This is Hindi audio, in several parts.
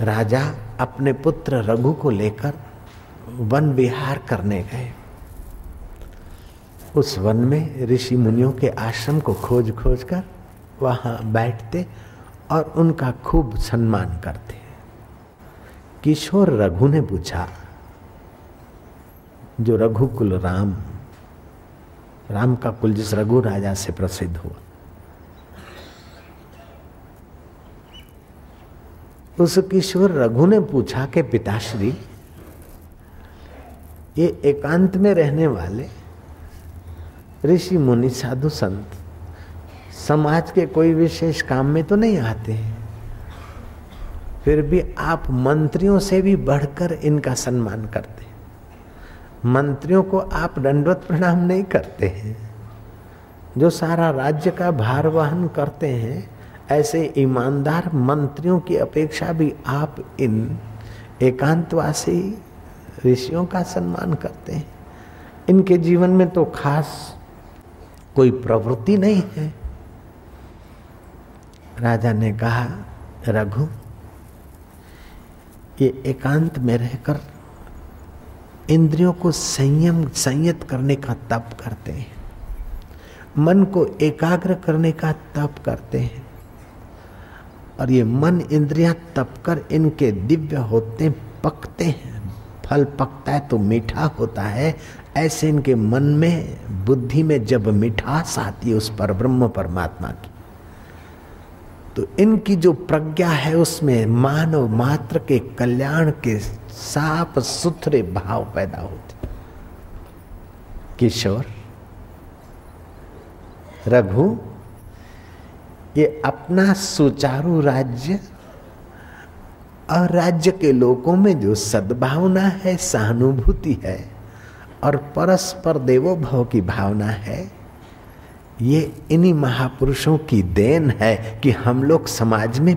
राजा अपने पुत्र रघु को लेकर वन विहार करने गए। उस वन में ऋषि मुनियों के आश्रम को खोज खोज कर वहाँ बैठते और उनका खूब सम्मान करते। किशोर रघु ने पूछा, जो रघुकुल राम राम का कुल जिस रघु राजा से प्रसिद्ध हुआ उस किशोर रघु ने पूछा कि, पिताश्री, ये एकांत में रहने वाले ऋषि मुनि साधु संत समाज के कोई विशेष काम में तो नहीं आते हैं? फिर भी आप मंत्रियों से भी बढ़कर इनका सम्मान करते हैं। मंत्रियों को आप दंडवत प्रणाम नहीं करते हैं। जो सारा राज्य का भार वहन करते हैं ऐसे ईमानदार मंत्रियों की अपेक्षा भी आप इन एकांतवासी ऋषियों का सम्मान करते हैं। इनके जीवन में तो खास कोई प्रवृत्ति नहीं है। राजा ने कहा, रघु, ये एकांत में रहकर इंद्रियों को संयम, संयत करने का तप करते हैं। मन को एकाग्र करने का तप करते हैं। और ये मन इंद्रियाँ तप कर इनके दिव्य होते पकते हैं। फल पकता है तो मीठा होता है। ऐसे इनके मन में, बुद्धि में जब मिठास आती है उस पर, ब्रह्म परमात्मा की तो इनकी जो प्रज्ञा है उसमें मानव मात्र के कल्याण के साफ़ सुथरे भाव पैदा होते किशोर, रघु ये अपना सुचारू राज्य और राज्य के लोगों में जो सद्भावना है, सहानुभूति है और परस्पर देवोभव की भावना है, ये इन्हीं महापुरुषों की देन है कि हम लोग समाज में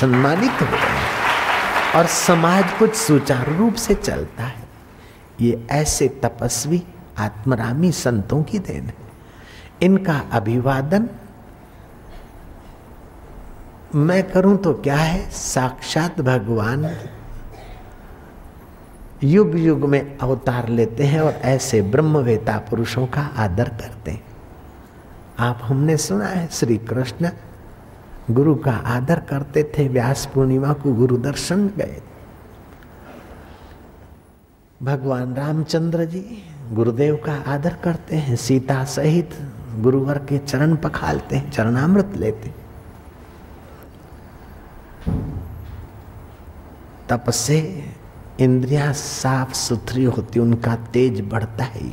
सम्मानित हो रहे हैं और समाज कुछ सुचारू रूप से चलता है। ये ऐसे तपस्वी, आत्मरामी संतों की देन है। इनका अभिवादन मैं करूँ तो क्या है? साक्षात भगवान युग युग में अवतार लेते हैं और ऐसे ब्रह्मवेता पुरुषों का आदर करते हैं। आप हमने सुना है श्री कृष्ण गुरु का आदर करते थे, व्यास पूर्णिमा को गुरु दर्शन गए। भगवान रामचंद्र जी गुरुदेव का आदर करते हैं, सीता सहित गुरुवर के चरण पखालते हैं, चरणामृत लेते तप से इंद्रियाँ साफ़ सुथरी होती, उनका तेज बढ़ता है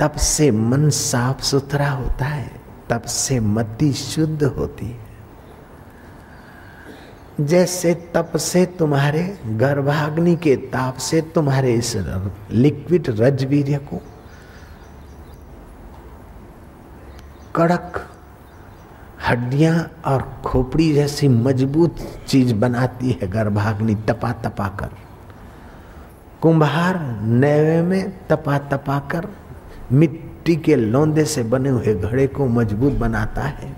तप से मन साफ़ सुथरा होता है तप से मति शुद्ध होती है। जैसे तप से तुम्हारे गर्भाग्नि के ताप से तुम्हारे इस लिक्विड रजवीर्य को कड़क हड्डियाँ और खोपड़ी जैसी मज़बूत चीज़ बनाती है गर्भाग्नि तपा तपा कर। कुंभार नैवे में तपा तपा कर, मिट्टी के लौंदे से बने हुए घड़े को मज़बूत बनाता है।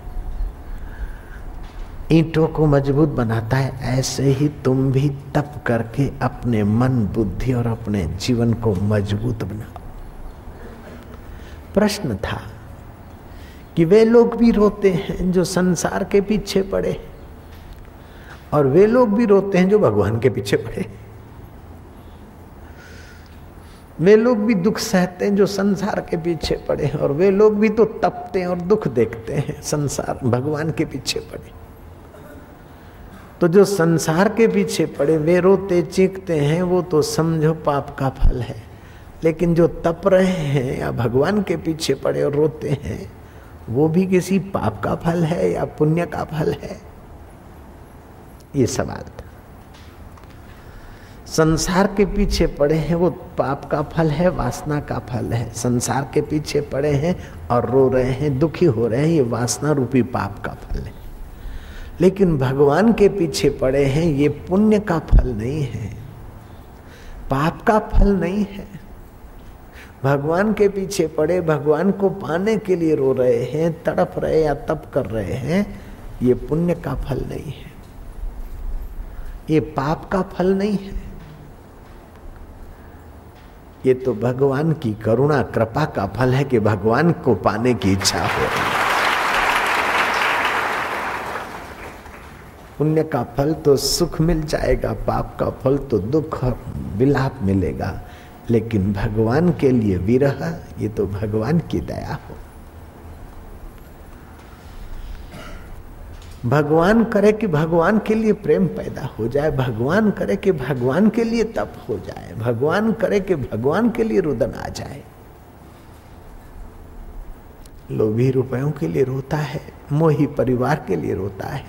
ईंटों को मज़बूत बनाता है। ऐसे ही तुम भी तप करके अपने मन, बुद्धि और अपने जीवन को मज़बूत बनाओ। प्रश्न था कि वे लोग भी रोते हैं जो संसार के पीछे पड़े और वे लोग भी रोते हैं जो भगवान के पीछे पड़े वे लोग भी दुख सहते हैं जो संसार के पीछे पड़े और वे लोग भी तो तपते हैं और दुख देखते हैं। संसार भगवान के पीछे पड़े। तो जो संसार के पीछे पड़े, वे रोते, चीखते हैं, वो तो समझो पाप का फल है। लेकिन जो तप रहे हैं या भगवान के पीछे पड़े और रोते हैं वो भी किसी पाप का फल है या पुण्य का फल है? ये सवाल था। संसार के पीछे पड़े हैं, वो पाप का फल है, वासना का फल है। संसार के पीछे पड़े हैं और रो रहे हैं, दुखी हो रहे हैं, ये वासना रूपी पाप का फल है। लेकिन भगवान के पीछे पड़े हैं, ये पुण्य का फल नहीं है। पाप का फल नहीं है। भगवान के पीछे पड़े, भगवान को पाने के लिए रो रहे हैं, तड़प रहे या तप कर रहे हैं, ये पुण्य का फल नहीं है। ये पाप का फल नहीं है। ये तो भगवान की करुणा, कृपा का फल है कि भगवान को पाने की इच्छा हो रही है। पुण्य का फल तो सुख मिल जाएगा, पाप का फल तो दुख और विलाप मिलेगा। लेकिन भगवान के लिए विरह, ये तो भगवान की दया हो। भगवान करे कि भगवान के लिए प्रेम पैदा हो जाए, भगवान करे कि भगवान के लिए तप हो जाए, भगवान करे कि भगवान के लिए रुदन आ जाए। लोभी रुपयों के लिए रोता है, मोही परिवार के लिए रोता है,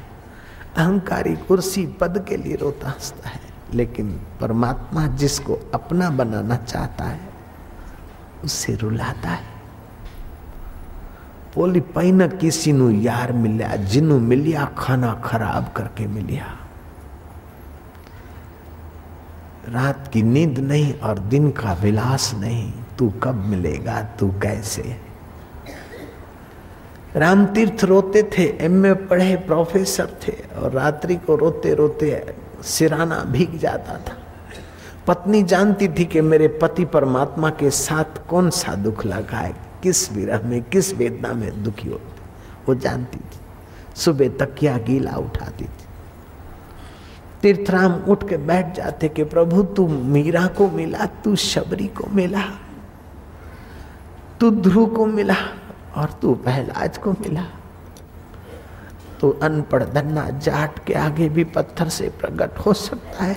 अहंकारी कुर्सी पद के लिए रोता हंसता है। लेकिन परमात्मा जिसको अपना बनाना चाहता है, उसे रुलाता है। बोली पहन किसी नु यार मिलिया जिन्नू मिलिया, खाना खराब करके मिलिया। रात की नींद नहीं और दिन का विलास नहीं, तू कब मिलेगा, तू कैसे? राम तीर्थ रोते थे एमए पढ़े प्रोफेसर थे, और रात्रि को रोते रोते सिराना भीग जाता था। पत्नी जानती थी कि मेरे पति परमात्मा के साथ कौन सा दुख लगा है, किस विरह में, किस वेदना में दुखी होती वो जानती थी। सुबह तकिया गीला उठाती थी। तीर्थराम उठ के बैठ जाते कि, प्रभु, तू मीरा को मिला, तू शबरी को मिला, तू ध्रुव को मिला और तू पहलाज को मिला। तो अनपढ़ धन्ना जाट के आगे भी पत्थर से प्रकट हो सकता है।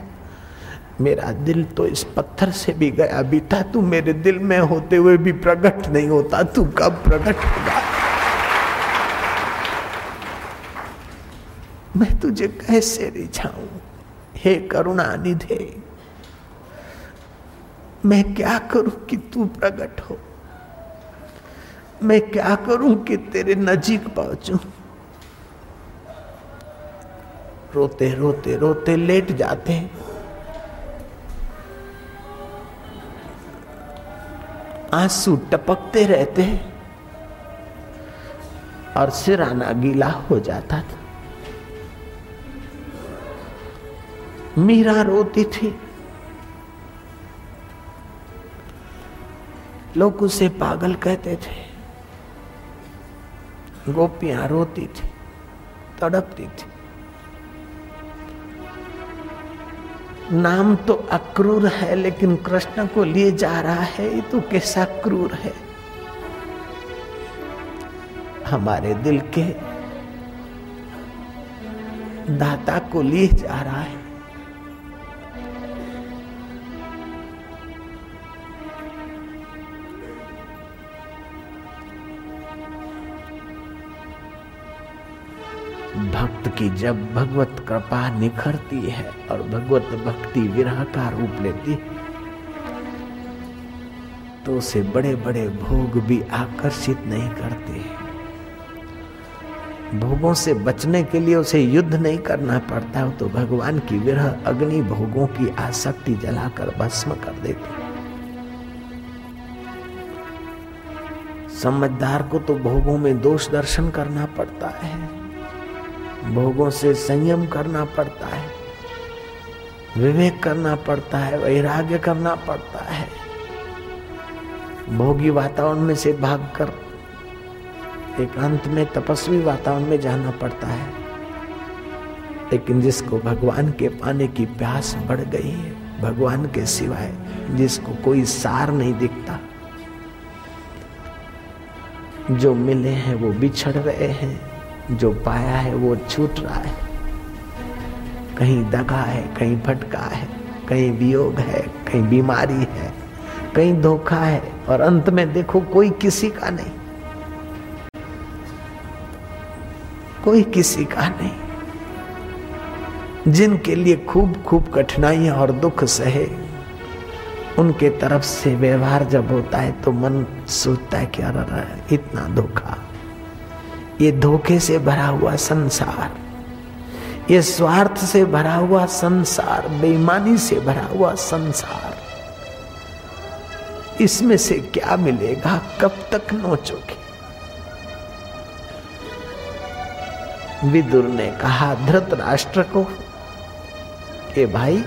मेरा दिल तो इस पत्थर से भी गया बीता। तू मेरे दिल में होते हुए भी प्रकट नहीं होता। तू कब प्रकट होगा? मैं तुझे कैसे रिझाऊं? हे करुणा निधे मैं क्या करूँ कि तू प्रकट हो? मैं क्या करूँ कि तेरे नजीक पहुंचूं? रोते रोते रोते लेट जाते हैं। आँसू टपकते रहते हैं और सिराना गीला हो जाता था। मीरा रोती थी। लोग उसे पागल कहते थे। गोपियाँ रोती थी, तड़पती थी। नाम तो अक्रूर है, लेकिन कृष्ण को लिए जा रहा है, ये तो कैसा क्रूर है। हमारे दिल के दाता को लिए जा रहा है। भक्त की जब भगवत कृपा निखरती है और भगवत भक्ति विरह का रूप लेती तो उसे बड़े बड़े भोग भी आकर्षित नहीं करते भोगों से बचने के लिए उसे युद्ध नहीं करना पड़ता तो भगवान की विरह अग्नि भोगों की आसक्ति जलाकर भस्म कर देती समझदार को तो भोगों में दोष दर्शन करना पड़ता है। भोगों से संयम करना पड़ता है, विवेक करना पड़ता है, वैराग्य करना पड़ता है। भोगी वातावरण में से भागकर एक अंत में, तपस्वी वातावरण में जाना पड़ता है। लेकिन जिसको भगवान के पाने की प्यास बढ़ गई है, भगवान के सिवाय जिसको कोई सार नहीं दिखता, जो मिले हैं वो बिछड़ रहे हैं। जो पाया है, वो छूट रहा है। कहीं दगा है, कहीं फटका है, कहीं वियोग है, कहीं बीमारी है, कहीं धोखा है, और अंत में देखो कोई किसी का नहीं। कोई किसी का नहीं। जिनके लिए खूब खूब कठिनाइयाँ और दुख सहे, उनके तरफ़ से व्यवहार जब होता है तो मन सोचता है कि अरे, इतना धोखा। ये धोखे से भरा हुआ संसार, ये स्वार्थ से भरा हुआ संसार, बेईमानी से भरा हुआ संसार, इसमें से क्या मिलेगा? कब तक नोचोगे? विदुर ने कहा, धृत राष्ट्र को, ए भाई,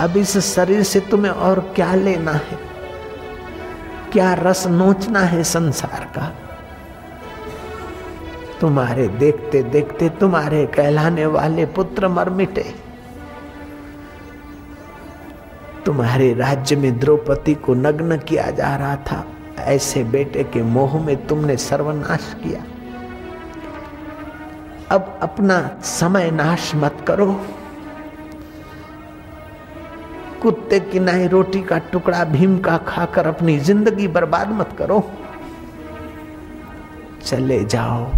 अब इस शरीर से तुम्हें और क्या लेना है? क्या रस नोचना है संसार का? तुम्हारे देखते देखते तुम्हारे कहलाने वाले पुत्र मर मिटे। तुम्हारे राज्य में द्रौपदी को नग्न किया जा रहा था। ऐसे बेटे के मोह में तुमने सर्वनाश किया। अब अपना समय नाश मत करो। कुत्ते की नाई रोटी का टुकड़ा भीम का खाकर अपनी ज़िंदगी बर्बाद मत करो। चले जाओ।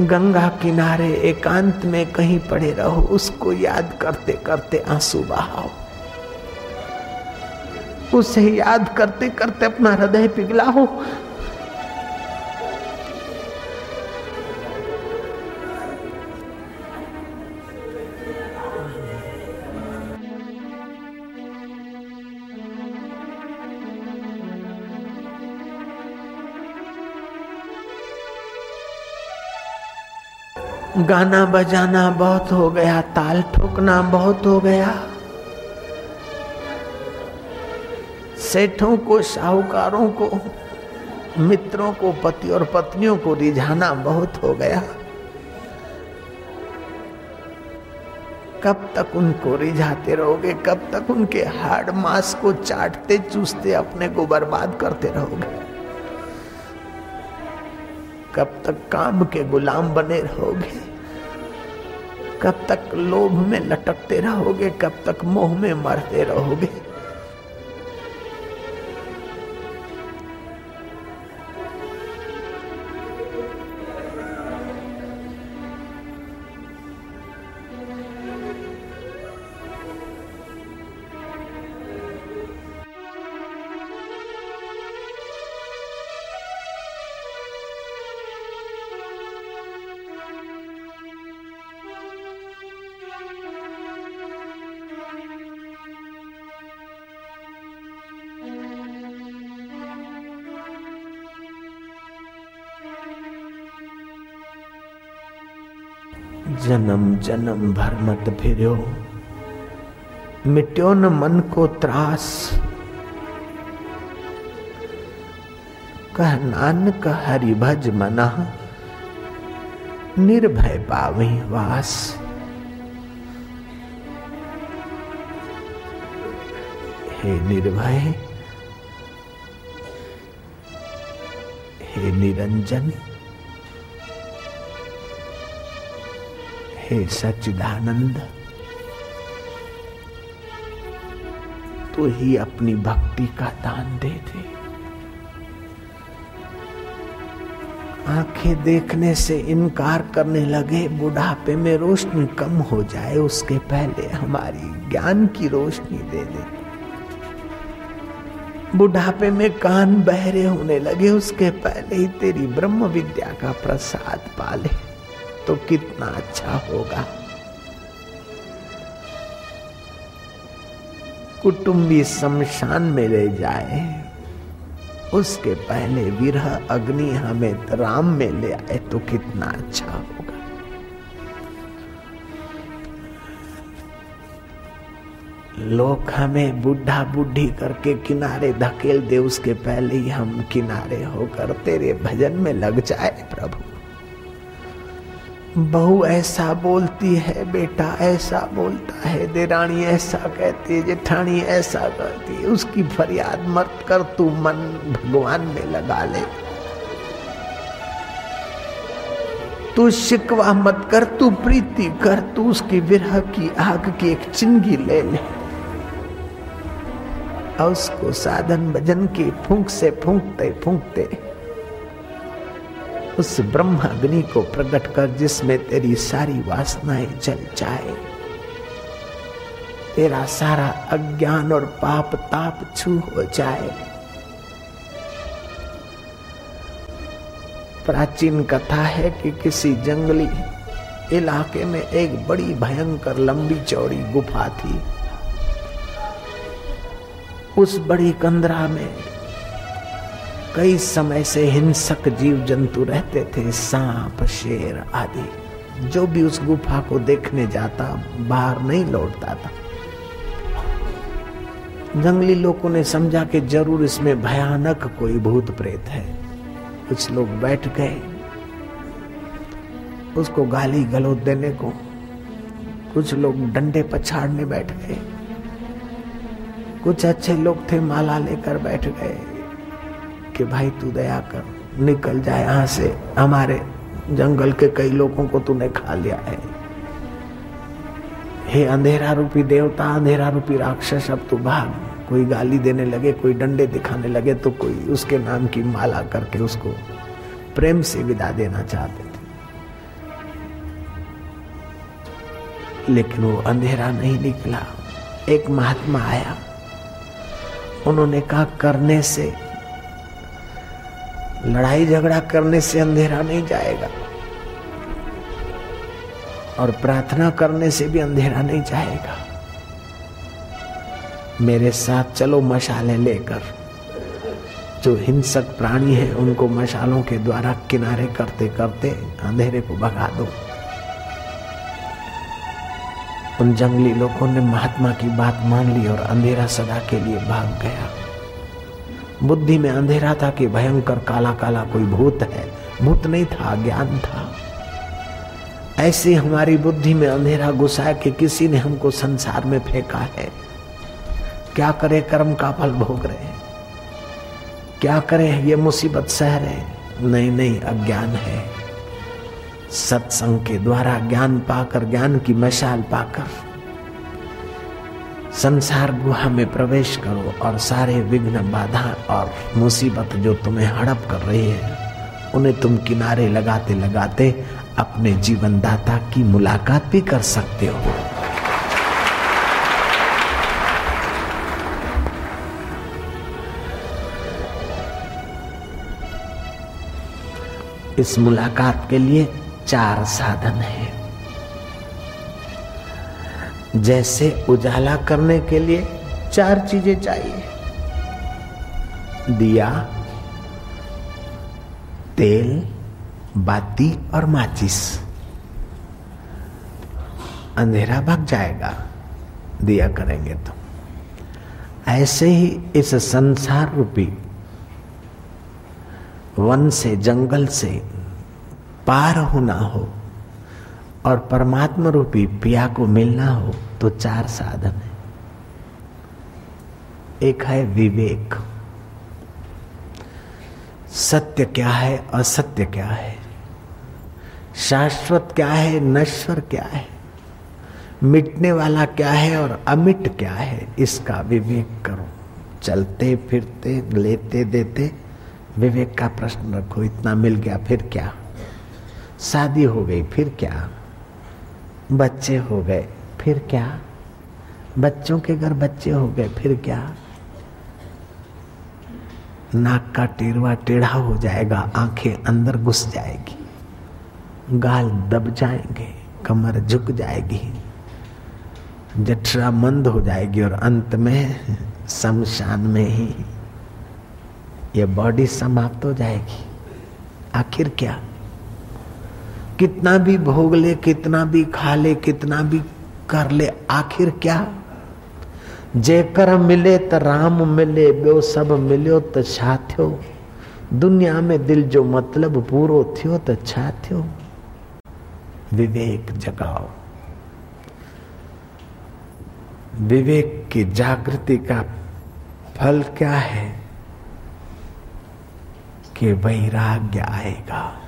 गंगा किनारे एकांत में कहीं पड़े रहो, उसको याद करते करते आँसू बहाओ। उसे याद करते करते अपना हृदय पिघलाओ गाना बजाना बहुत हो गया, ताल ठोकना बहुत हो गया। सेठों को, साहूकारों को, मित्रों को, पति और पत्नियों को रिझाना बहुत हो गया। कब तक उनको रिझाते रहोगे? कब तक उनके हार्ड मास को चाटते चूसते अपने को बर्बाद करते रहोगे? कब तक काम के गुलाम बने रहोगे? कब तक लोभ में लटकते रहोगे? कब तक मोह में मरते रहोगे? जन्म जन्म भर मत फिरो मिट्यो न मन को त्रास। कह नानक हरि भज मना, निर्भय पावे वास। हे निर्भय, हे निरंजन हे सच्चिदानंद, तू ही अपनी भक्ति का दान दे दे। आँखें देखने से इनकार करने लगे, बुढ़ापे में रोशनी कम हो जाए, उसके पहले हमारी ज्ञान की रोशनी दे दे। बुढ़ापे में कान बहरे होने लगे, उसके पहले ही तेरी ब्रह्म विद्या का प्रसाद पाले। तो कितना अच्छा होगा। कुटुंबी शमशान में ले जाए। उसके पहले विरह अग्नि हमें राम में ले आए तो कितना अच्छा होगा। लोग हमें बुढ़ा बुढ़ी करके किनारे धकेल दे, उसके पहले ही हम किनारे होकर तेरे भजन में लग जाए प्रभु। बहू ऐसा बोलती है, बेटा ऐसा बोलता है, देरानी ऐसा कहती है, जेठानी ऐसा कहती है, उसकी फरियाद मत कर, तू मन भगवान में लगा ले। तू शिकवा मत कर, तू प्रीति कर, तू उसकी विरह की आग की एक चिंगी ले ले। और उसको साधन भजन की फूंक से फूंकते फूंकते उस ब्रह्म अग्नि को प्रकट कर जिसमें तेरी सारी वासनाएँ जल जाए। तेरा सारा अज्ञान और पाप ताप छू हो जाए। प्राचीन कथा है कि किसी जंगली इलाके में एक बड़ी भयंकर लंबी चौड़ी गुफा थी। उस बड़ी कंदरा में कई समय से हिंसक जीव जंतु रहते थे, सांप, शेर आदि। जो भी उस गुफा को देखने जाता, बाहर नहीं लौटता था। जंगली लोगों ने समझा कि ज़रूर इसमें भयानक कोई भूत प्रेत है। कुछ लोग बैठ गए। उसको गाली गलौत देने को कुछ लोग डंडे पछाड़ने बैठ गए। कुछ अच्छे लोग थे, माला लेकर बैठ गए। कि भाई तू दया कर, निकल जाए यहाँ से। हमारे जंगल के कई लोगों को तूने खा लिया है। हे अंधेरा रूपी देवता, अंधेरा रूपी राक्षस, अब तू भाग। कोई गाली देने लगे, कोई डंडे दिखाने लगे तो कोई उसके नाम की माला करके उसको प्रेम से विदा देना चाहते थे। लेकिन वो अंधेरा नहीं निकला। एक महात्मा आया। उन्होंने कहा, करने से लड़ाई झगड़ा करने से अंधेरा नहीं जाएगा। और प्रार्थना करने से भी अंधेरा नहीं जाएगा। मेरे साथ चलो मशाले लेकर। जो हिंसक प्राणी है, उनको मशालों के द्वारा किनारे करते करते अंधेरे को भगा दो। उन जंगली लोगों ने महात्मा की बात मान ली और अंधेरा सदा के लिए भाग गया। बुद्धि में अंधेरा था कि भयंकर काला काला कोई भूत है। भूत नहीं था, ज्ञान था। ऐसी हमारी बुद्धि में अंधेरा घुसा कि किसी ने हमको संसार में फेंका है। क्या करे कर्म का फल भोग रहे हैं? क्या करे ये मुसीबत सह रहे नहीं नहीं, अज्ञान है। सत्संग के द्वारा ज्ञान पाकर, ज्ञान की मशाल पाकर संसार गुहा में प्रवेश करो और सारे विघ्न, बाधा और मुसीबत जो तुम्हें हड़प कर रही है, उन्हें तुम किनारे लगाते लगाते अपने जीवन दाता की मुलाकात भी कर सकते हो। इस मुलाकात के लिए चार साधन है। जैसे उजाला करने के लिए चार चीज़ें चाहिए। दिया, तेल, बाती और माचिस। अंधेरा भाग जाएगा, दिया करेंगे तो। ऐसे ही इस संसार रूपी, वन से जंगल से पार होना हो। और परमात्मा रूपी पिया को मिलना हो तो चार साधन है। एक है विवेक। सत्य क्या है, असत्य क्या है? शाश्वत क्या है, नश्वर क्या है? मिटने वाला क्या है और अमिट क्या है, इसका विवेक करो। चलते, फिरते, लेते, देते, विवेक का प्रश्न रखो, इतना मिल गया, फिर क्या? शादी हो गई, फिर क्या? बच्चे हो गए, फिर क्या? बच्चों के घर बच्चे हो गए, फिर क्या? नाक का टेरवा टेढ़ा हो जाएगा, आँखें अंदर घुस जाएगी, गाल दब जाएँगे, कमर झुक जाएगी, जठरा मंद हो जाएगी और अंत में शमशान में ही ये बॉडी समाप्त हो जाएगी। आखिर क्या? कितना भी भोग ले, कितना भी खा ले, कितना भी कर ले, आखिर क्या? जेकर मिले त राम मिले ॿियो सभु मिलियो त छा थियो? दुनिया में दिल जो मतलब पूरो थियो त छा थियो? विवेक जगाओ। विवेक की जागृति का फल क्या है कि वैराग्य आएगा?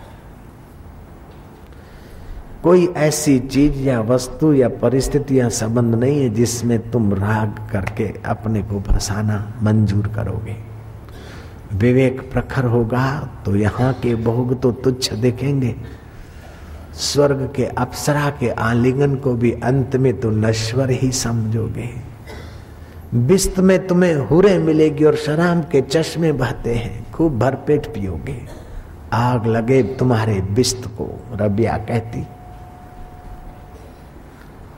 कोई ऐसी चीज़ या वस्तु या परिस्थिति या संबंध नहीं है जिसमें तुम राग करके अपने को फंसाना मंजूर करोगे। विवेक प्रखर होगा तो यहाँ के भोग तो तुच्छ देखेंगे। स्वर्ग के अप्सरा के आलिंगन को भी अंत में तो नश्वर ही समझोगे। बिस्त में तुम्हें हुरे मिलेगी और शराब के चश्मे बहते हैं, खूब भरपेट पियोगे। आग लगे तुम्हारे बिस्त को, रबिया कहती।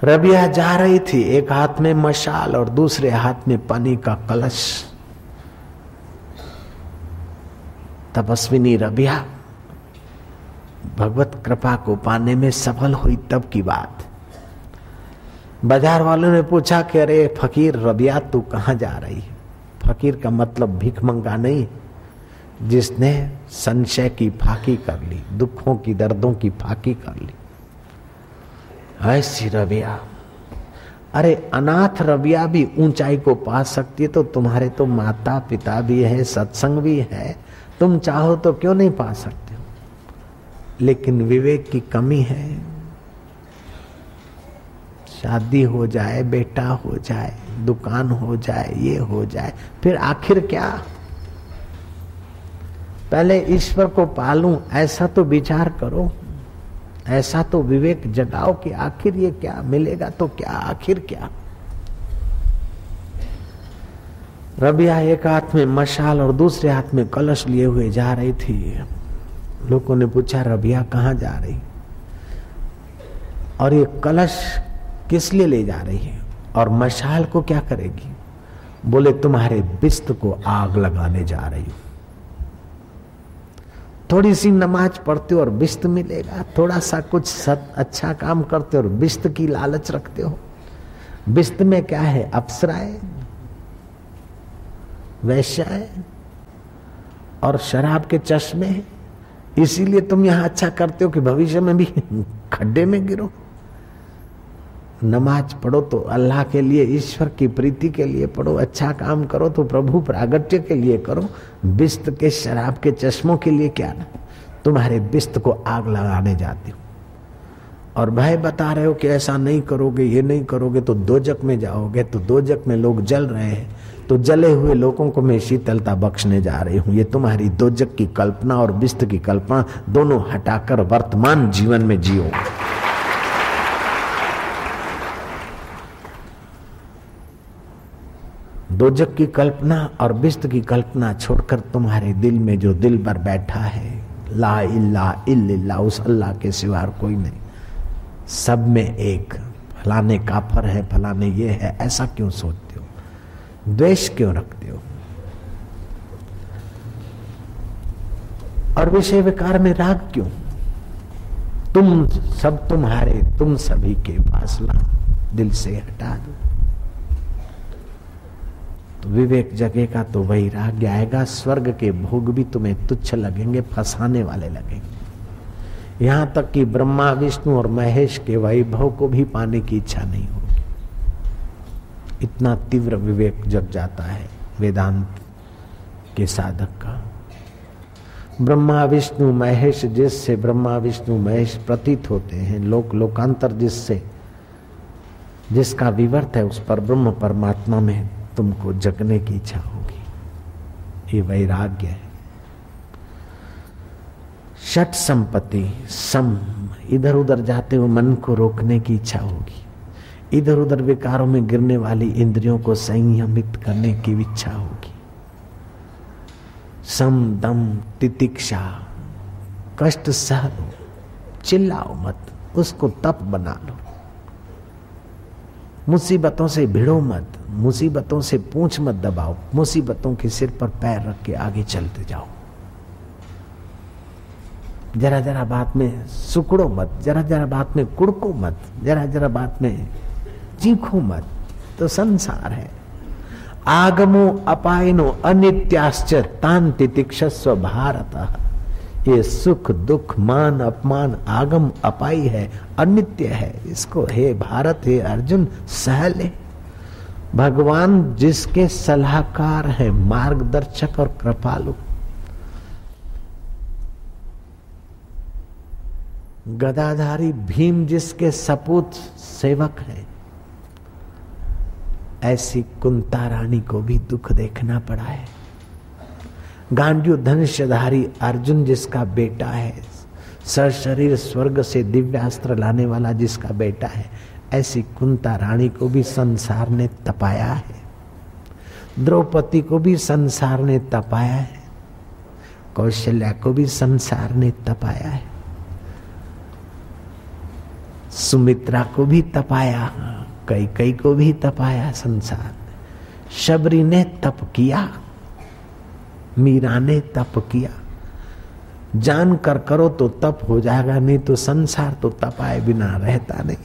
रबिया जा रही थी, एक हाथ में मशाल और दूसरे हाथ में पानी का कलश। तपस्विनी रबिया, भगवत कृपा को पाने में सफल हुई तब की बात। बाज़ार वालों ने पूछा कि अरे फकीर रबिया, तू कहाँ जा रही? है फकीर का मतलब भीख मंगा नहीं, जिसने संशय की फाकी कर ली, दुखों की, दर्दों की फाकी कर ली। ऐसी रबिया अरे, अनाथ रबिया भी ऊंचाई को पा सकती है तो तुम्हारे तो माता पिता भी है, सत्संग भी है। तुम चाहो तो क्यों नहीं पा सकते हो? लेकिन विवेक की कमी है। शादी हो जाए, बेटा हो जाए, दुकान हो जाए, ये हो जाए, फिर आखिर क्या? पहले ईश्वर को पालूं, ऐसा तो विचार करो। ऐसा तो विवेक जगाओ कि आखिर ये क्या मिलेगा तो क्या आखिर क्या? रबिया एक हाथ में मशाल और दूसरे हाथ में कलश लिए हुए जा रही थी। लोगों ने पूछा, रबिया कहाँ जा रही? और ये कलश किस लिए ले जा रही है? और मशाल को क्या करेगी? बोले, तुम्हारे बिस्त को आग लगाने जा रही हूँ। थोड़ी सी नमाज़ पढ़ते हो और बिस्त मिलेगा। थोड़ा सा कुछ सत अच्छा काम करते हो और बिस्त की लालच रखते हो। बिस्त में क्या है? अप्सराए वैश्याए और शराब के चश्मे इसीलिए तुम यहाँ अच्छा करते हो कि भविष्य में भी खड्डे में गिरो। नमाज़ पढ़ो तो अल्लाह के लिए, ईश्वर की प्रीति के लिए पढ़ो अच्छा काम करो तो प्रभु प्रागट्य के लिए करो। बिस्त के, शराब के, चश्मों के लिए क्या ना? तुम्हारे बिस्त को आग लगाने जाती हूँ। और भाई बता रहे हो कि ऐसा नहीं करोगे, ये नहीं करोगे तो दो जक में जाओगे तो दो जक में लोग जल रहे हैं। तो जले हुए लोगों को मैं शीतलता बख्शने जा रही हूँ। ये तुम्हारी दो जग की कल्पना और बिस्त की कल्पना दोनों हटाकर वर्तमान जीवन में जियो। दोजक की कल्पना और बिस्त की कल्पना छोड़कर तुम्हारे दिल में जो दिल पर बैठा है, ला इल्ला इल्ला उस अल्लाह के सिवा कोई नहीं। सब में एक, फलाने काफर है, फलाने ये है, ऐसा क्यों सोचते हो? द्वेष क्यों रखते हो? और विषय विकार में राग क्यों? तुम सब तुम्हारे, तुम सभी के फासला दिल से हटा दो। तो विवेक जगेगा तो वही राग आएगा, स्वर्ग के भोग भी तुम्हें तुच्छ लगेंगे, फंसाने वाले लगेंगे। यहाँ तक कि ब्रह्मा, विष्णु और महेश के वैभव को भी पाने की इच्छा नहीं होगी। इतना तीव्र विवेक जग जाता है वेदांत के साधक का। ब्रह्मा, विष्णु, महेश जिससे ब्रह्मा, विष्णु, महेश प्रतीत होते हैं, लोक, लोकांतर जिससे, जिसका विवर्त है, उस पर ब्रह्म परमात्मा में तुमको जगने की इच्छा होगी। ये वैराग्य है। षट संपत्ति, सम इधर उधर जाते हुए मन को रोकने की इच्छा होगी। इधर उधर विकारों में गिरने वाली इंद्रियों को संयमित करने की इच्छा होगी। सम, दम, तितिक्षा, कष्ट सह चिल्लाओ मत, उसको तप बना लो। मुसीबतों से भिड़ो मत, मुसीबतों से पूछ मत दबाओ, मुसीबतों के सिर पर पैर रख के आगे चलते जाओ। जरा जरा बात में सुकड़ो मत, जरा जरा बात में कुड़को मत, जरा जरा बात में चीखो मत तो संसार है। आगमो अपायनो अनित्याश्च तान तितिक्षस्व भारत। ये सुख, दुख, मान, अपमान, आगम, अपाई है, अनित्य है। इसको हे भारत, हे अर्जुन सहल भगवान जिसके सलाहकार है, मार्गदर्शक और कृपालु। गदाधारी भीम जिसके सपूत सेवक है, ऐसी कुंता रानी को भी दुख देखना पड़ा है। गांडियो धनुष्यधारी अर्जुन जिसका बेटा है, सर शरीर स्वर्ग से दिव्यास्त्र लाने वाला जिसका बेटा है, ऐसी कुंता रानी को भी संसार ने तपाया है। द्रौपदी को भी संसार ने तपाया है। कौशल्या को भी संसार ने तपाया है। सुमित्रा को भी तपाया कई कई को भी तपाया संसार। शबरी ने तप किया। मीरा ने तप किया। जान कर करो तो तप हो जाएगा, नहीं तो संसार तो तपाए बिना रहता नहीं।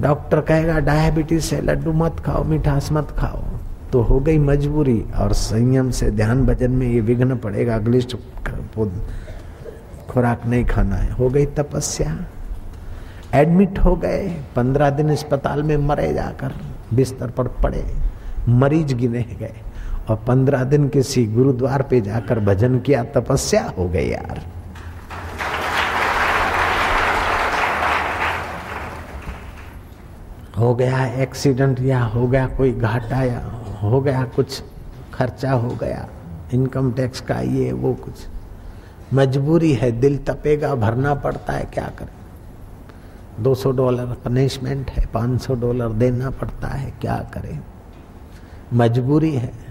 डॉक्टर कहेगा, डायबिटीज़ है, लड्डू मत खाओ, मिठास मत खाओ। तो हो गई मजबूरी और संयम से ध्यान भजन में ये विघ्न पड़ेगा अग्लिष्ट खुराक नहीं खाना है। हो गई तपस्या। एडमिट हो गए। पंद्रह दिन अस्पताल में मरे जाकर बिस्तर पर पड़े। मरीज़ गिने गए। और पंद्रह दिन किसी गुरुद्वार पे जाकर भजन किया, तपस्या हो गई यार। हो गया एक्सीडेंट, या हो गया कोई घाटा, या हो गया कुछ खर्चा, हो गया इनकम टैक्स का, ये वो कुछ। मजबूरी है, दिल तपेगा, भरना पड़ता है, क्या करें? 200 डॉलर पनिशमेंट है 500 डॉलर देना पड़ता है, क्या करें? मजबूरी है।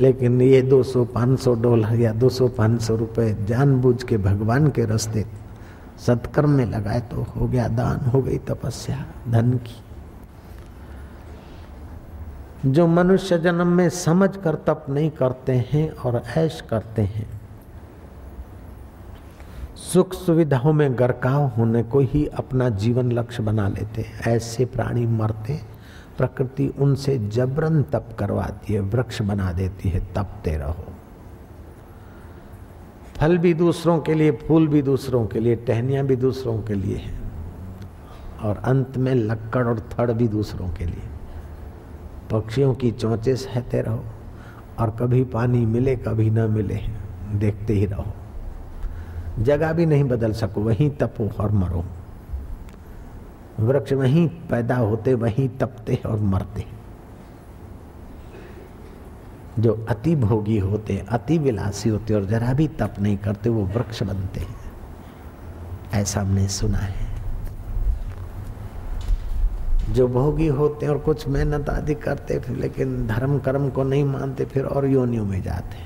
लेकिन ये 200 500 डॉलर या 200 500 रुपए जानबूझ के भगवान के रास्ते सत्कर्म में लगाए तो हो गया दान, हो गई तपस्या, धन की। जो मनुष्य जन्म में समझ कर तप नहीं करते हैं और ऐश करते हैं, सुख सुविधाओं में गरकाव होने को ही अपना जीवन लक्ष्य बना लेते हैं। ऐसे प्राणी मरते प्रकृति उनसे जबरन तप करवाती है, वृक्ष बना देती है, तपते रहो। फल भी दूसरों के लिए, फूल भी दूसरों के लिए, टहनियाँ भी दूसरों के लिए है, और अंत में लक्कड़ और थड़ भी दूसरों के लिए। पक्षियों की चौचे सहते रहो, और कभी पानी मिले, कभी न मिले, देखते ही रहो। जगह भी नहीं बदल सको, वहीं तपो और मरो। वृक्ष वहीं पैदा होते, वहीं तपते और मरते। जो अति भोगी होते, अति विलासी होते और जरा भी तप नहीं करते, वो वृक्ष बनते हैं। ऐसा हमने सुना है। जो भोगी होते और कुछ मेहनत आदि करते, फिर लेकिन धर्म कर्म को नहीं मानते, फिर और योनियों में जाते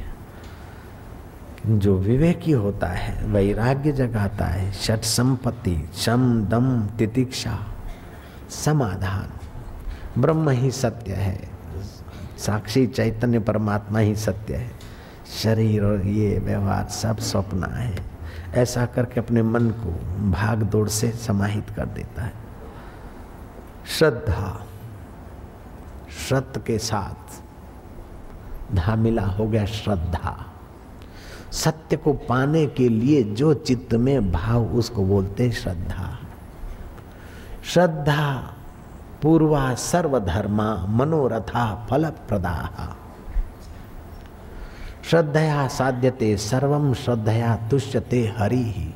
जो विवेकी होता है, वैराग्य जगाता है, षट संपत्ति, शम, दम, तितिक्षा, समाधान। ब्रह्म ही सत्य है। साक्षी चैतन्य परमात्मा ही सत्य है। शरीर और ये व्यवहार सब स्वप्न है। ऐसा करके अपने मन को भाग दौड़ से समाहित कर देता है। श्रद्धा। श्रद्ध के साथ धामिला हो गया श्रद्धा। सत्य को पाने के लिए जो चित्त में भाव, उसको बोलते श्रद्धा। श्रद्धा पूर्वा सर्वधर्मा मनोरथा फल प्रदा श्रद्धया साध्यते सर्वम श्रद्धया तुष्यते हरि। ही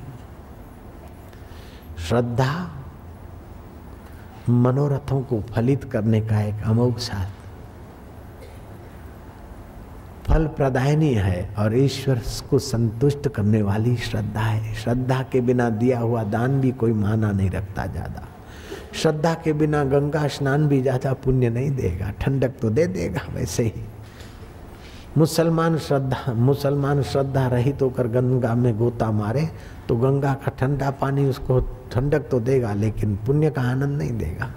श्रद्धा मनोरथों को फलित करने का एक अमोघ साथ फल प्रदायनी है और ईश्वर को संतुष्ट करने वाली श्रद्धा है। श्रद्धा के बिना दिया हुआ दान भी कोई माना नहीं रखता ज़्यादा। श्रद्धा के बिना गंगा स्नान भी ज़्यादा पुण्य नहीं देगा, ठंडक तो दे देगा वैसे ही। मुसलमान श्रद्धा मुसलमान श्रद्धा रहित तो होकर गंगा में गोता मारे तो गंगा का ठंडा पानी उसको ठंडक तो देगा, लेकिन पुण्य का आनंद नहीं देगा।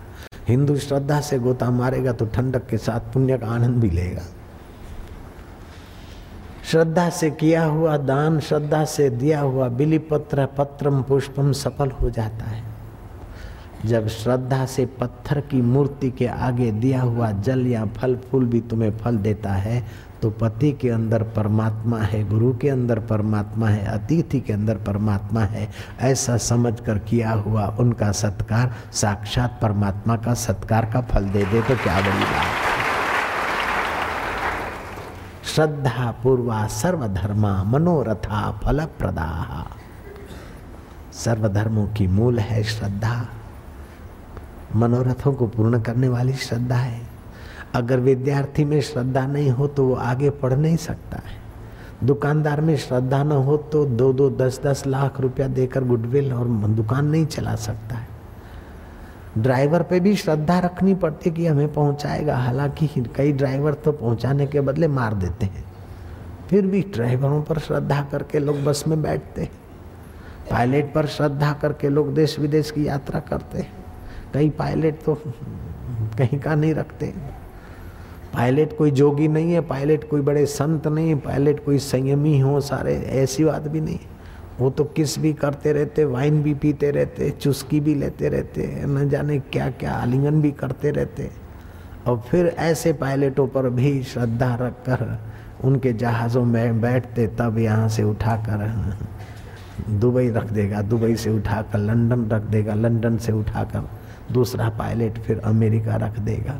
हिंदू श्रद्धा से गोता मारेगा तो ठंडक के साथ पुण्य का आनंद भी लेगा। श्रद्धा से किया हुआ दान, श्रद्धा से दिया हुआ बिली पत्र पत्रम पुष्पम सफल हो जाता है। जब श्रद्धा से पत्थर की मूर्ति के आगे दिया हुआ जल या फल, फूल भी तुम्हें फल देता है तो पति के अंदर परमात्मा है, गुरु के अंदर परमात्मा है, अतिथि के अंदर परमात्मा है, ऐसा समझकर किया हुआ उनका सत्कार, साक्षात परमात्मा का सत्कार का फल दे दे तो क्या बड़ी बात। श्रद्धा पूर्वा सर्वधर्मा मनोरथा फल प्रदा सर्वधर्मों की मूल है श्रद्धा। मनोरथों को पूर्ण करने वाली श्रद्धा है। अगर विद्यार्थी में श्रद्धा नहीं हो तो वो आगे पढ़ नहीं सकता है। दुकानदार में श्रद्धा न हो तो दो दो दस दस लाख रुपया देकर गुडविल और दुकान नहीं चला सकता है। ड्राइवर पे भी श्रद्धा रखनी पड़ती कि हमें पहुंचाएगा। हालाँकि कई ड्राइवर तो पहुँचाने के बदले मार देते हैं। फिर भी ड्राइवरों पर श्रद्धा करके लोग बस में बैठते हैं। पायलट पर श्रद्धा करके लोग देश विदेश की यात्रा करते हैं। कई पायलट तो कहीं का नहीं रखते। पायलट कोई जोगी नहीं है, पायलट कोई बड़े संत नहीं है पायलट कोई संयमी हो, सारे ऐसी बात भी नहीं। वो तो किस भी करते रहते वाइन भी पीते रहते, चुस्की भी लेते रहते, न जाने क्या क्या आलिंगन भी करते रहते। और फिर ऐसे पायलटों पर भी श्रद्धा रख कर उनके जहाज़ों में बैठते, तब यहाँ से उठाकर दुबई रख देगा, दुबई से उठाकर लंदन रख देगा, लंदन से उठाकर दूसरा पायलट फिर अमेरिका रख देगा।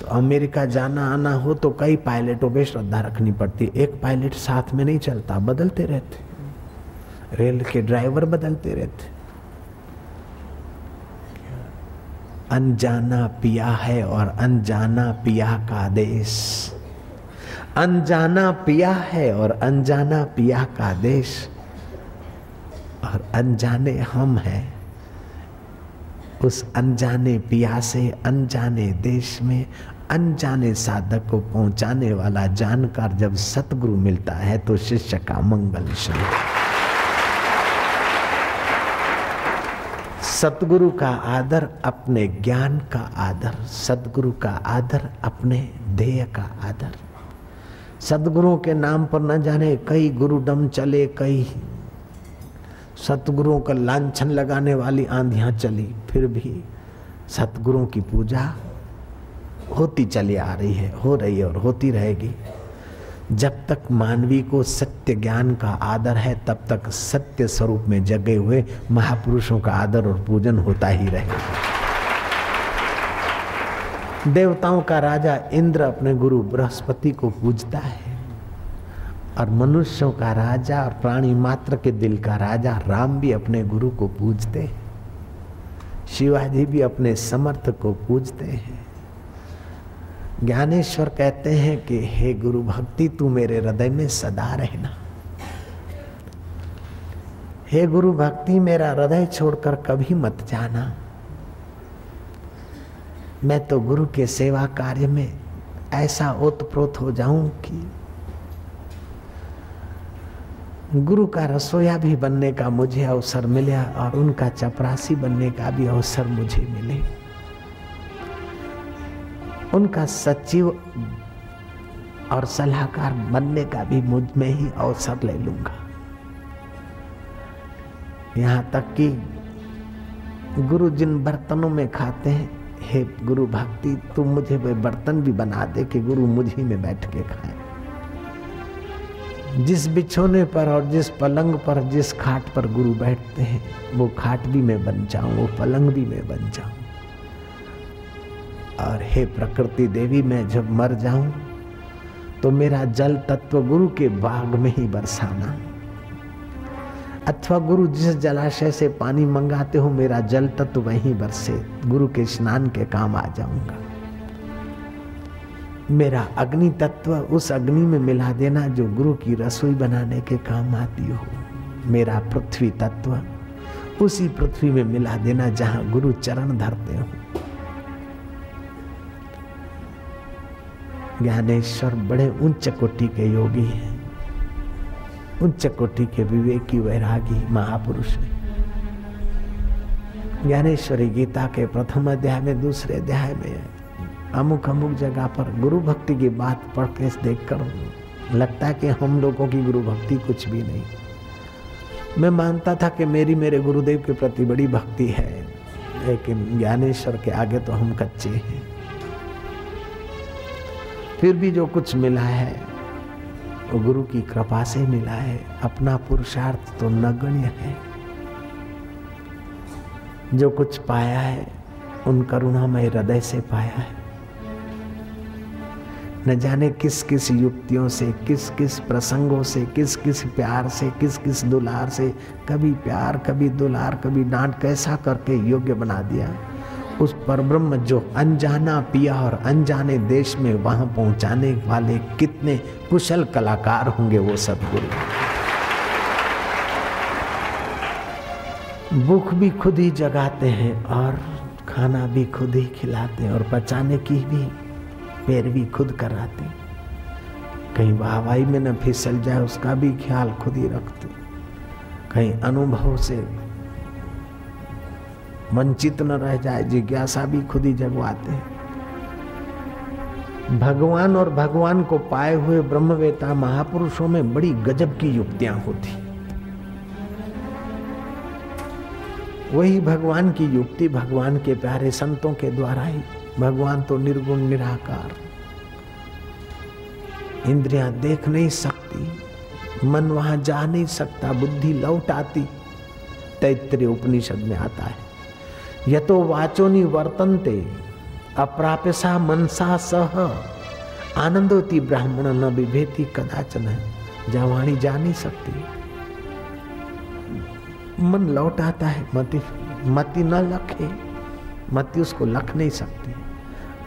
तो अमेरिका जाना आना हो तो कई पायलटों पे श्रद्धा रखनी पड़ती। एक पायलट साथ में नहीं चलता, बदलते रहते। रेल के ड्राइवर बदलते रहते। अनजाना पिया है और अनजाना पिया का देश। अनजाना पिया है और अनजाना पिया का देश। और अनजाने हम हैं। उस अनजाने पिया से अनजाने देश में, अनजाने साधक को पहुँचाने वाला जानकार जब सतगुरु मिलता है तो शिष्य का मंगल शुरू सतगुरु का आदर अपने ज्ञान का आदर, सतगुरु का आदर अपने ध्येय का आदर। सदगुरुओं के नाम पर न जाने कई गुरुडम चले, कई सतगुरुओं का लांछन लगाने वाली आंधियाँ चली, फिर भी सतगुरुओं की पूजा होती चली आ रही है, हो रही है और होती रहेगी। जब तक मानवी को सत्य ज्ञान का आदर है, तब तक सत्य स्वरूप में जगे हुए महापुरुषों का आदर और पूजन होता ही रहेगा। देवताओं का राजा इंद्र अपने गुरु बृहस्पति को पूजता है। और मनुष्यों का राजा और प्राणी मात्र के दिल का राजा राम भी अपने गुरु को पूजते हैं। शिवाजी भी अपने समर्थ को पूजते हैं। ज्ञानेश्वर कहते हैं कि, हे गुरु भक्ति, तू मेरे हृदय में सदा रहना। हे गुरु भक्ति, मेरा हृदय छोड़कर कभी मत जाना। मैं तो गुरु के सेवा कार्य में ऐसा ओतप्रोत हो जाऊँ कि गुरु का रसोया भी बनने का मुझे अवसर मिला और उनका चपरासी बनने का भी अवसर मुझे मिले। उनका सचिव और सलाहकार बनने का भी मुझमें ही अवसर ले लूँगा। यहाँ तक कि गुरु जिन बर्तनों में खाते हैं, हे गुरु भक्ति, तुम मुझे वे बर्तन भी बना दे कि गुरु मुझी में बैठ के खाए। जिस बिछोने पर और जिस पलंग पर, जिस खाट पर गुरु बैठते हैं, वो खाट भी मैं बन जाऊँ, वो पलंग भी मैं बन जाऊँ। और हे प्रकृति देवी, मैं जब मर जाऊँ तो मेरा जल तत्व गुरु के बाग में ही बरसाना। अथवा गुरु जिस जलाशय से पानी मंगाते हो, मेरा जल तत्व वहीं बरसे, गुरु के स्नान के काम आ जाऊँगा। मेरा अग्नि तत्व उस अग्नि में मिला देना जो गुरु की रसोई बनाने के काम आती हो। मेरा पृथ्वी तत्व उसी पृथ्वी में मिला देना जहाँ गुरु चरण धरते हो। ज्ञानेश्वर बड़े उच्च कोटि के योगी हैं। उच्च कोटि के विवेकी वैरागी महापुरुष हैं। ज्ञानेश्वरी गीता के प्रथम अध्याय में दूसरे अध्याय में अमुक अमुक जगह पर गुरु भक्ति की बात पढ़ के देख कर लगता है कि हम लोगों की गुरु भक्ति कुछ भी नहीं। मैं मानता था कि मेरी मेरे गुरुदेव के प्रति बड़ी भक्ति है, लेकिन ज्ञानेश्वर के आगे तो हम कच्चे हैं। फिर भी जो कुछ मिला है, वो गुरु की कृपा से मिला है। अपना पुरुषार्थ तो नगण्य है। जो कुछ पाया है, उन करुणामय हृदय से पाया है। न जाने किस किस युक्तियों से, किस किस प्रसंगों से, किस किस प्यार से, किस किस दुलार से, कभी प्यार, कभी दुलार, कभी डांट, कैसा करके योग्य बना दिया। उस पर ब्रह्म जो अनजाना पिया और अनजाने देश में वहाँ पहुँचाने वाले कितने कुशल कलाकार होंगे वो सदगुरु भूख भी खुद ही जगाते हैं और खाना भी खुद ही खिलाते हैं और बचाने की भी पैरवी खुद कराते। कहीं वाहवाई में न फिसल जाए, उसका भी ख्याल खुद ही रखते। कहीं अनुभव से वंचित न रह जाए, जिज्ञासा भी खुद ही जगवाते भगवान और भगवान को पाए हुए ब्रह्मवेता महापुरुषों में बड़ी गजब की युक्तियाँ होती। वही भगवान की युक्ति भगवान के प्यारे संतों के द्वारा ही भगवान तो निर्गुण, निराकार। इंद्रियाँ देख नहीं सकती, मन वहाँ जा नहीं सकता, बुद्धि लौट आती तैतृय उपनिषद में आता है यतो वाचोनी वर्तनते, अप्राप्यसा मनसा सह। आनंदोती ब्राह्मण न विभेती कदाचन जहाँ वाणी जा नहीं सकती। मन लौट आता है, मति मति न लखे, मति उसको लख नहीं सकती।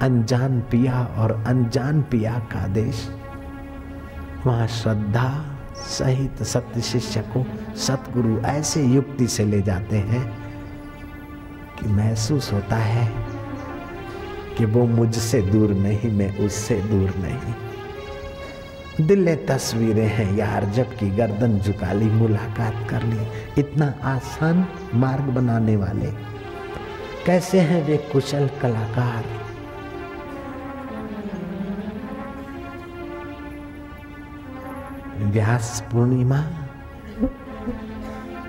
अनजान पिया और अनजान पिया का देश। वहाँ श्रद्धा सहित सत्य शिष्य को सतगुरु ऐसे युक्ति से ले जाते हैं कि महसूस होता है कि वो मुझसे दूर नहीं, मैं उससे दूर नहीं। दिल तस्वीरें हैं, यार, जबकि गर्दन झुका ली मुलाकात कर ली, इतना आसान मार्ग बनाने वाले। कैसे हैं वे कुशल कलाकार? व्यास पूर्णिमा,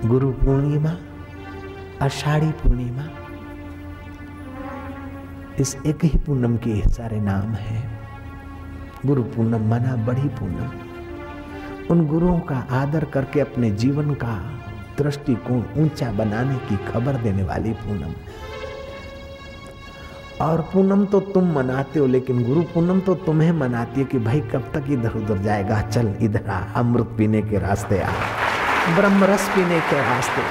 गुरु पूर्णिमा, आषाढ़ी पूर्णिमा, इस एक ही पूनम के सारे नाम है। गुरु पूनम मना बड़ी पूनम। उन गुरुओं का आदर करके अपने जीवन का दृष्टिकोण ऊँचा बनाने की खबर देने वाली पूनम। और पूनम तो तुम मनाते हो, लेकिन गुरु पूनम तो तुम्हें मनाती है कि भाई कब तक इधर उधर जाएगा? चल इधर आ, अमृत पीने के रास्ते आ ब्रह्म रस पीने के रास्ते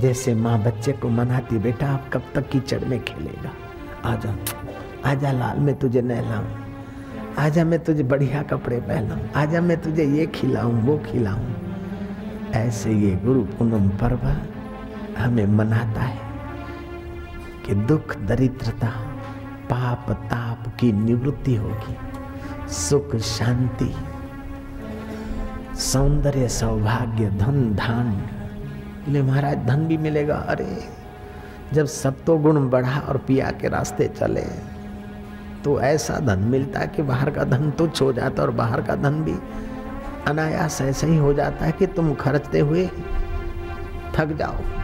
जैसे माँ बच्चे को मनाती, बेटा आप कब तक कीचड़ में खेलेगा? आजा आजा लाल, मैं तुझे नहलाऊं। आजा, मैं तुझे बढ़िया कपड़े पहनाऊं। आजा, मैं तुझे ये खिलाऊं, वो खिलाऊं। ऐसे ये गुरु पूनम पर्व हमें मनाता है। कि दुख दरिद्रता, पाप ताप की निवृत्ति होगी। सुख शांति, सौंदर्य सौभाग्य, धन धान। ले महाराज, धन भी मिलेगा। अरे, जब सत्तो गुण बढ़ा और पिया के रास्ते चले तो ऐसा धन मिलता है कि बाहर का धन तुच्छ हो जाता और बाहर का धन भी अनायास ऐसे ही हो जाता है कि तुम खर्चते हुए थक जाओ।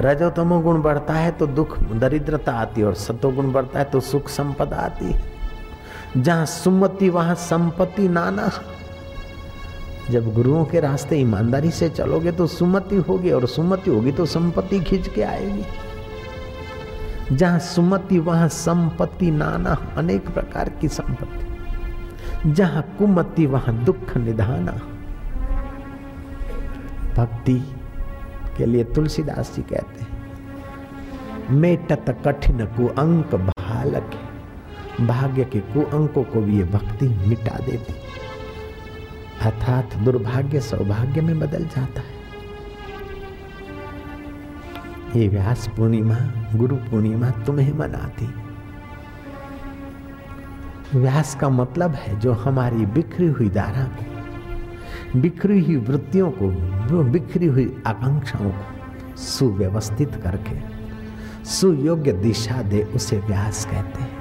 रजोतमो गुण बढ़ता है तो दुख, दरिद्रता आती है और सतो गुण बढ़ता है तो सुख संपदा आती है। जहाँ सुमति, वहाँ संपत्ति नाना। जब गुरुओं के रास्ते ईमानदारी से चलोगे तो सुमति होगी और सुमति होगी तो संपत्ति खींच के आएगी। जहाँ सुमति, वहाँ संपत्ति नाना, अनेक प्रकार की संपत्ति। जहाँ कुमति, वहाँ दुख निधाना। भक्ति के लिए तुलसीदास जी कहते हैं मेटत कठिन कुअंक भालक है। भाग्य के कुअंकों को भी ये भक्ति मिटा देती। अर्थात दुर्भाग्य सौभाग्य में बदल जाता है। ये व्यास पूर्णिमा, गुरु पूर्णिमा तुम्हें मनाती। व्यास का मतलब है जो हमारी बिखरी हुई धारा को बिखरी हुई वृत्तियों को, बिखरी हुई आकांक्षाओं को सुव्यवस्थित करके, सुयोग्य दिशा दे उसे व्यास कहते हैं।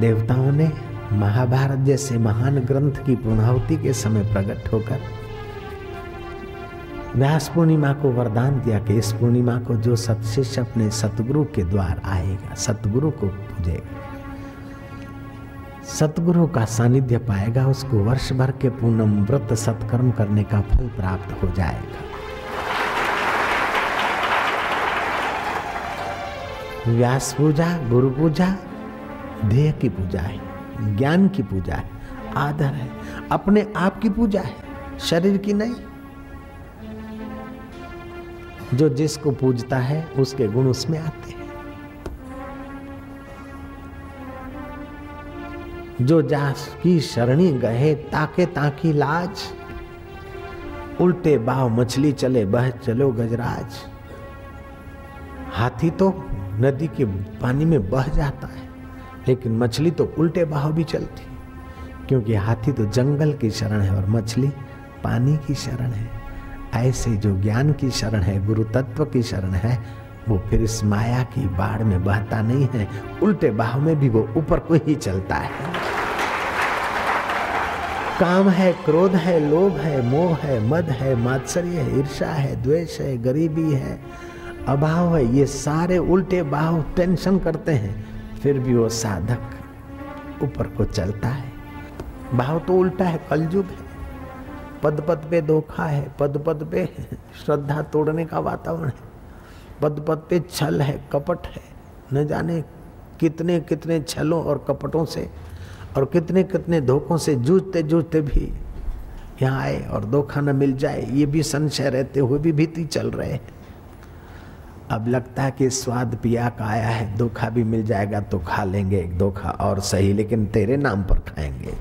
देवताओं ने महाभारत जैसे महान ग्रंथ की पूर्णाहुति के समय प्रकट होकर व्यास पूर्णिमा को वरदान दिया कि इस पूर्णिमा को जो सतशिष्य अपने सतगुरु के द्वार आएगा, सतगुरु को पूजेगा। सतगुरु का सानिध्य पाएगा, उसको वर्ष भर के पूनम व्रत सत्कर्म करने का फल प्राप्त हो जाएगा। व्यास पूजा, गुरु पूजा, ध्येय की पूजा है, ज्ञान की पूजा है, आदर है, अपने आप की पूजा है, शरीर की नहीं। जो जिसको पूजता है, उसके गुण उसमें आते हैं। जो जास की शरणी गए ताके ताकी लाज। उल्टे बाव मछली चले बह चलो गजराज। हाथी तो नदी के पानी में बह जाता है, लेकिन मछली तो उल्टे बहाव भी चलती। क्योंकि हाथी तो जंगल की शरण है और मछली पानी की शरण है। ऐसे जो ज्ञान की शरण है, गुरु तत्व की शरण है वो फिर इस माया की बाढ़ में बहता नहीं है, उल्टे बाह में भी वो ऊपर को ही चलता है। काम है, क्रोध है, लोभ है, मोह है, मद है, मात्सर्य है ईर्षा है, द्वेष है, गरीबी है। अभाव है, ये सारे उल्टे बाह टेंशन करते हैं, फिर भी वो साधक ऊपर को चलता है। भाव तो उल्टा है, कलयुग है। पद पद पे धोखा है पद पद पे श्रद्धा तोड़ने का वातावरण है। पद पद पे छल है, कपट है। न जाने कितने कितने छलों और कपटों से और कितने कितने धोखों से जूझते जूझते भी यहाँ आए और धोखा न मिल जाए, ये भी संशय रहते हुए भी भीति चल रहे हैं। अब लगता है कि स्वाद पिया का आया है, धोखा भी मिल जाएगा तो खा लेंगे एक धोखा और सही, लेकिन तेरे नाम पर खाएँगे।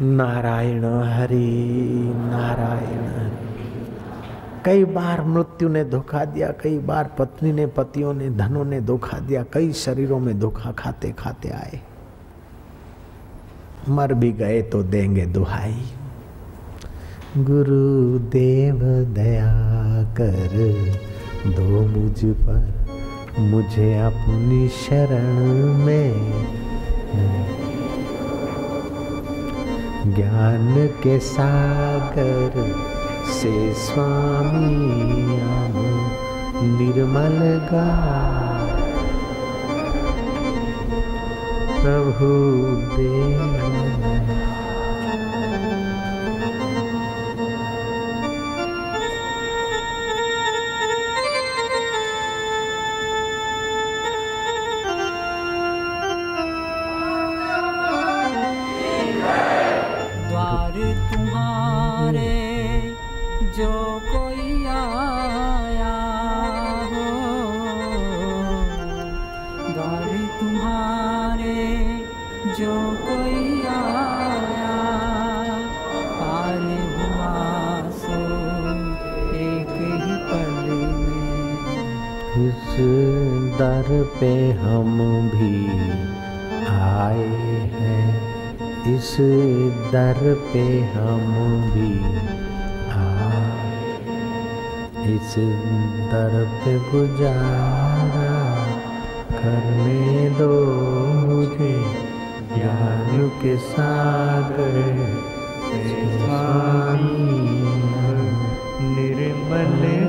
नारायण हरि, नारायण कई बार मृत्यु ने धोखा दिया, कई बार पत्नी ने, पतियों ने, धनों ने धोखा दिया, कई शरीरों में धोखा खाते खाते आए। मर भी गए तो देंगे दुहाई। गुरुदेव दया कर दो मुझ पर, मुझे अपनी शरण में। ज्ञान के सागर से स्वामी निर्मल गा। प्रभु देव पे हम भी आए हैं। इस दर पे हम भी आए। इस दर पे गुजारा करने दो मुझे, ज्ञान के सागर निर्मल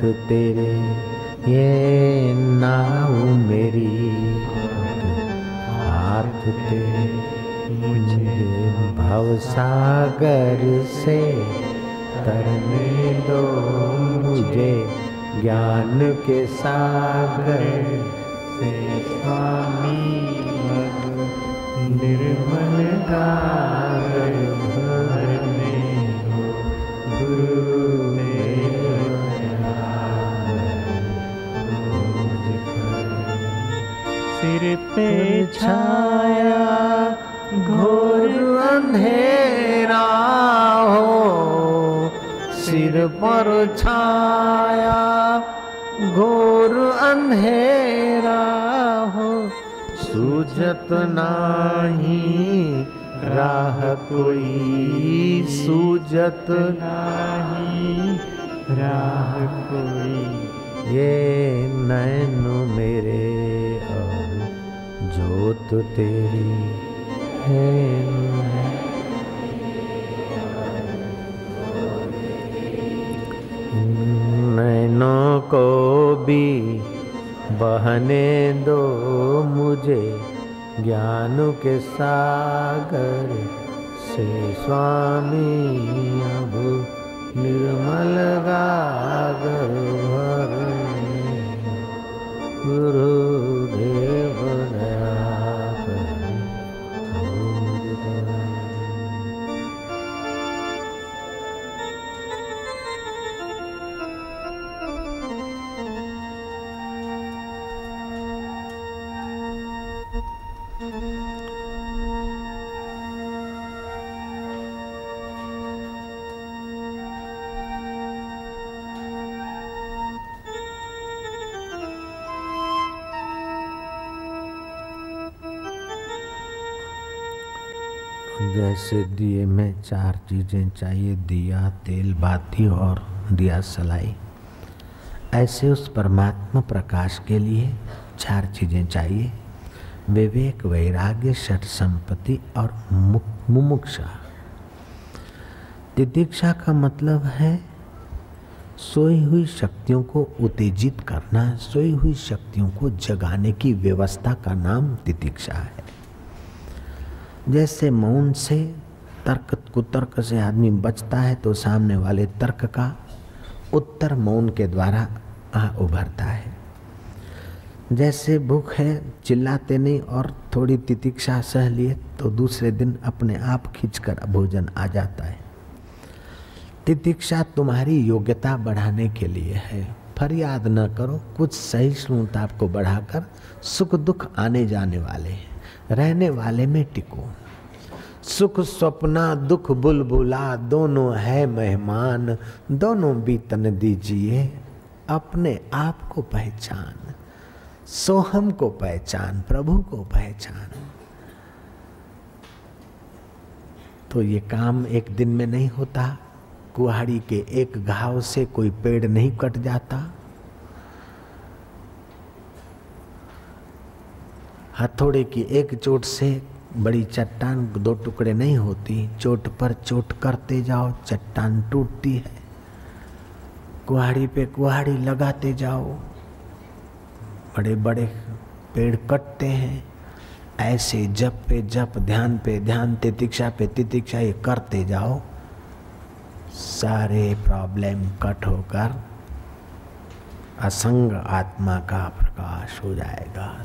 हाथ तेरे ये नाव मेरी, हाथ तेरे मुझे भवसागर से तरने दो मुझे ज्ञान के सागर से। स्वामी, निर्मल गागर पे छाया, घोर अंधेरा हो, सिर पर छाया, घोर अंधेरा हो। सूझत नाही राह कोई सूझत नाही राह कोई। ये नैन मेरे जोत तेरी है नैनों को भी बहने दो मुझे, ज्ञान के सागर से स्वामी अब निर्मल गागर भर। गुरुदेव जैसे दिए में चार चीज़ें, चाहिए, दिया, तेल, बाती और दिया सलाई। ऐसे उस परमात्मा प्रकाश के लिए चार चीज़ें चाहिए। विवेक, वैराग्य, षट संपत्ति और मुमुक्षा। तिदीक्षा का मतलब है सोई हुई शक्तियों को उत्तेजित करना, सोई हुई शक्तियों को जगाने की व्यवस्था का नाम तितिक्षा है। जैसे मौन से तर्क कुतर्क से आदमी बचता है तो सामने वाले तर्क का उत्तर मौन के द्वारा आ उभरता है। जैसे भूख है, चिल्लाते नहीं और थोड़ी तितिक्षा सह लिए तो दूसरे दिन अपने आप खींचकर भोजन आ जाता है। तितिक्षा तुम्हारी योग्यता बढ़ाने के लिए है। फरियाद न करो, कुछ सहिष्णुता को बढ़ाकर सुख दुख आने जाने वाले हैं। रहने वाले में टिको। सुख, स्वप्ना, दुख, बुलबुला, दोनों है मेहमान, दोनों बीतन दीजिए, अपने आप को पहचान, सोहम को पहचान, प्रभु को पहचान। तो ये काम एक दिन में नहीं होता, कुहाड़ी के एक घाव से कोई पेड़ नहीं कट जाता। हथौड़े की एक चोट से बड़ी चट्टान दो टुकड़े नहीं होती। चोट पर चोट करते जाओ, चट्टान टूटती है। कुहाड़ी पे कुहाड़ी लगाते जाओ। बड़े बड़े पेड़ कटते हैं। ऐसे जप पे जप, ध्यान पे ध्यान, तितिक्षा पे तितिक्षा ये करते जाओ। सारे प्रॉब्लम कट होकर असंग आत्मा का प्रकाश हो जाएगा।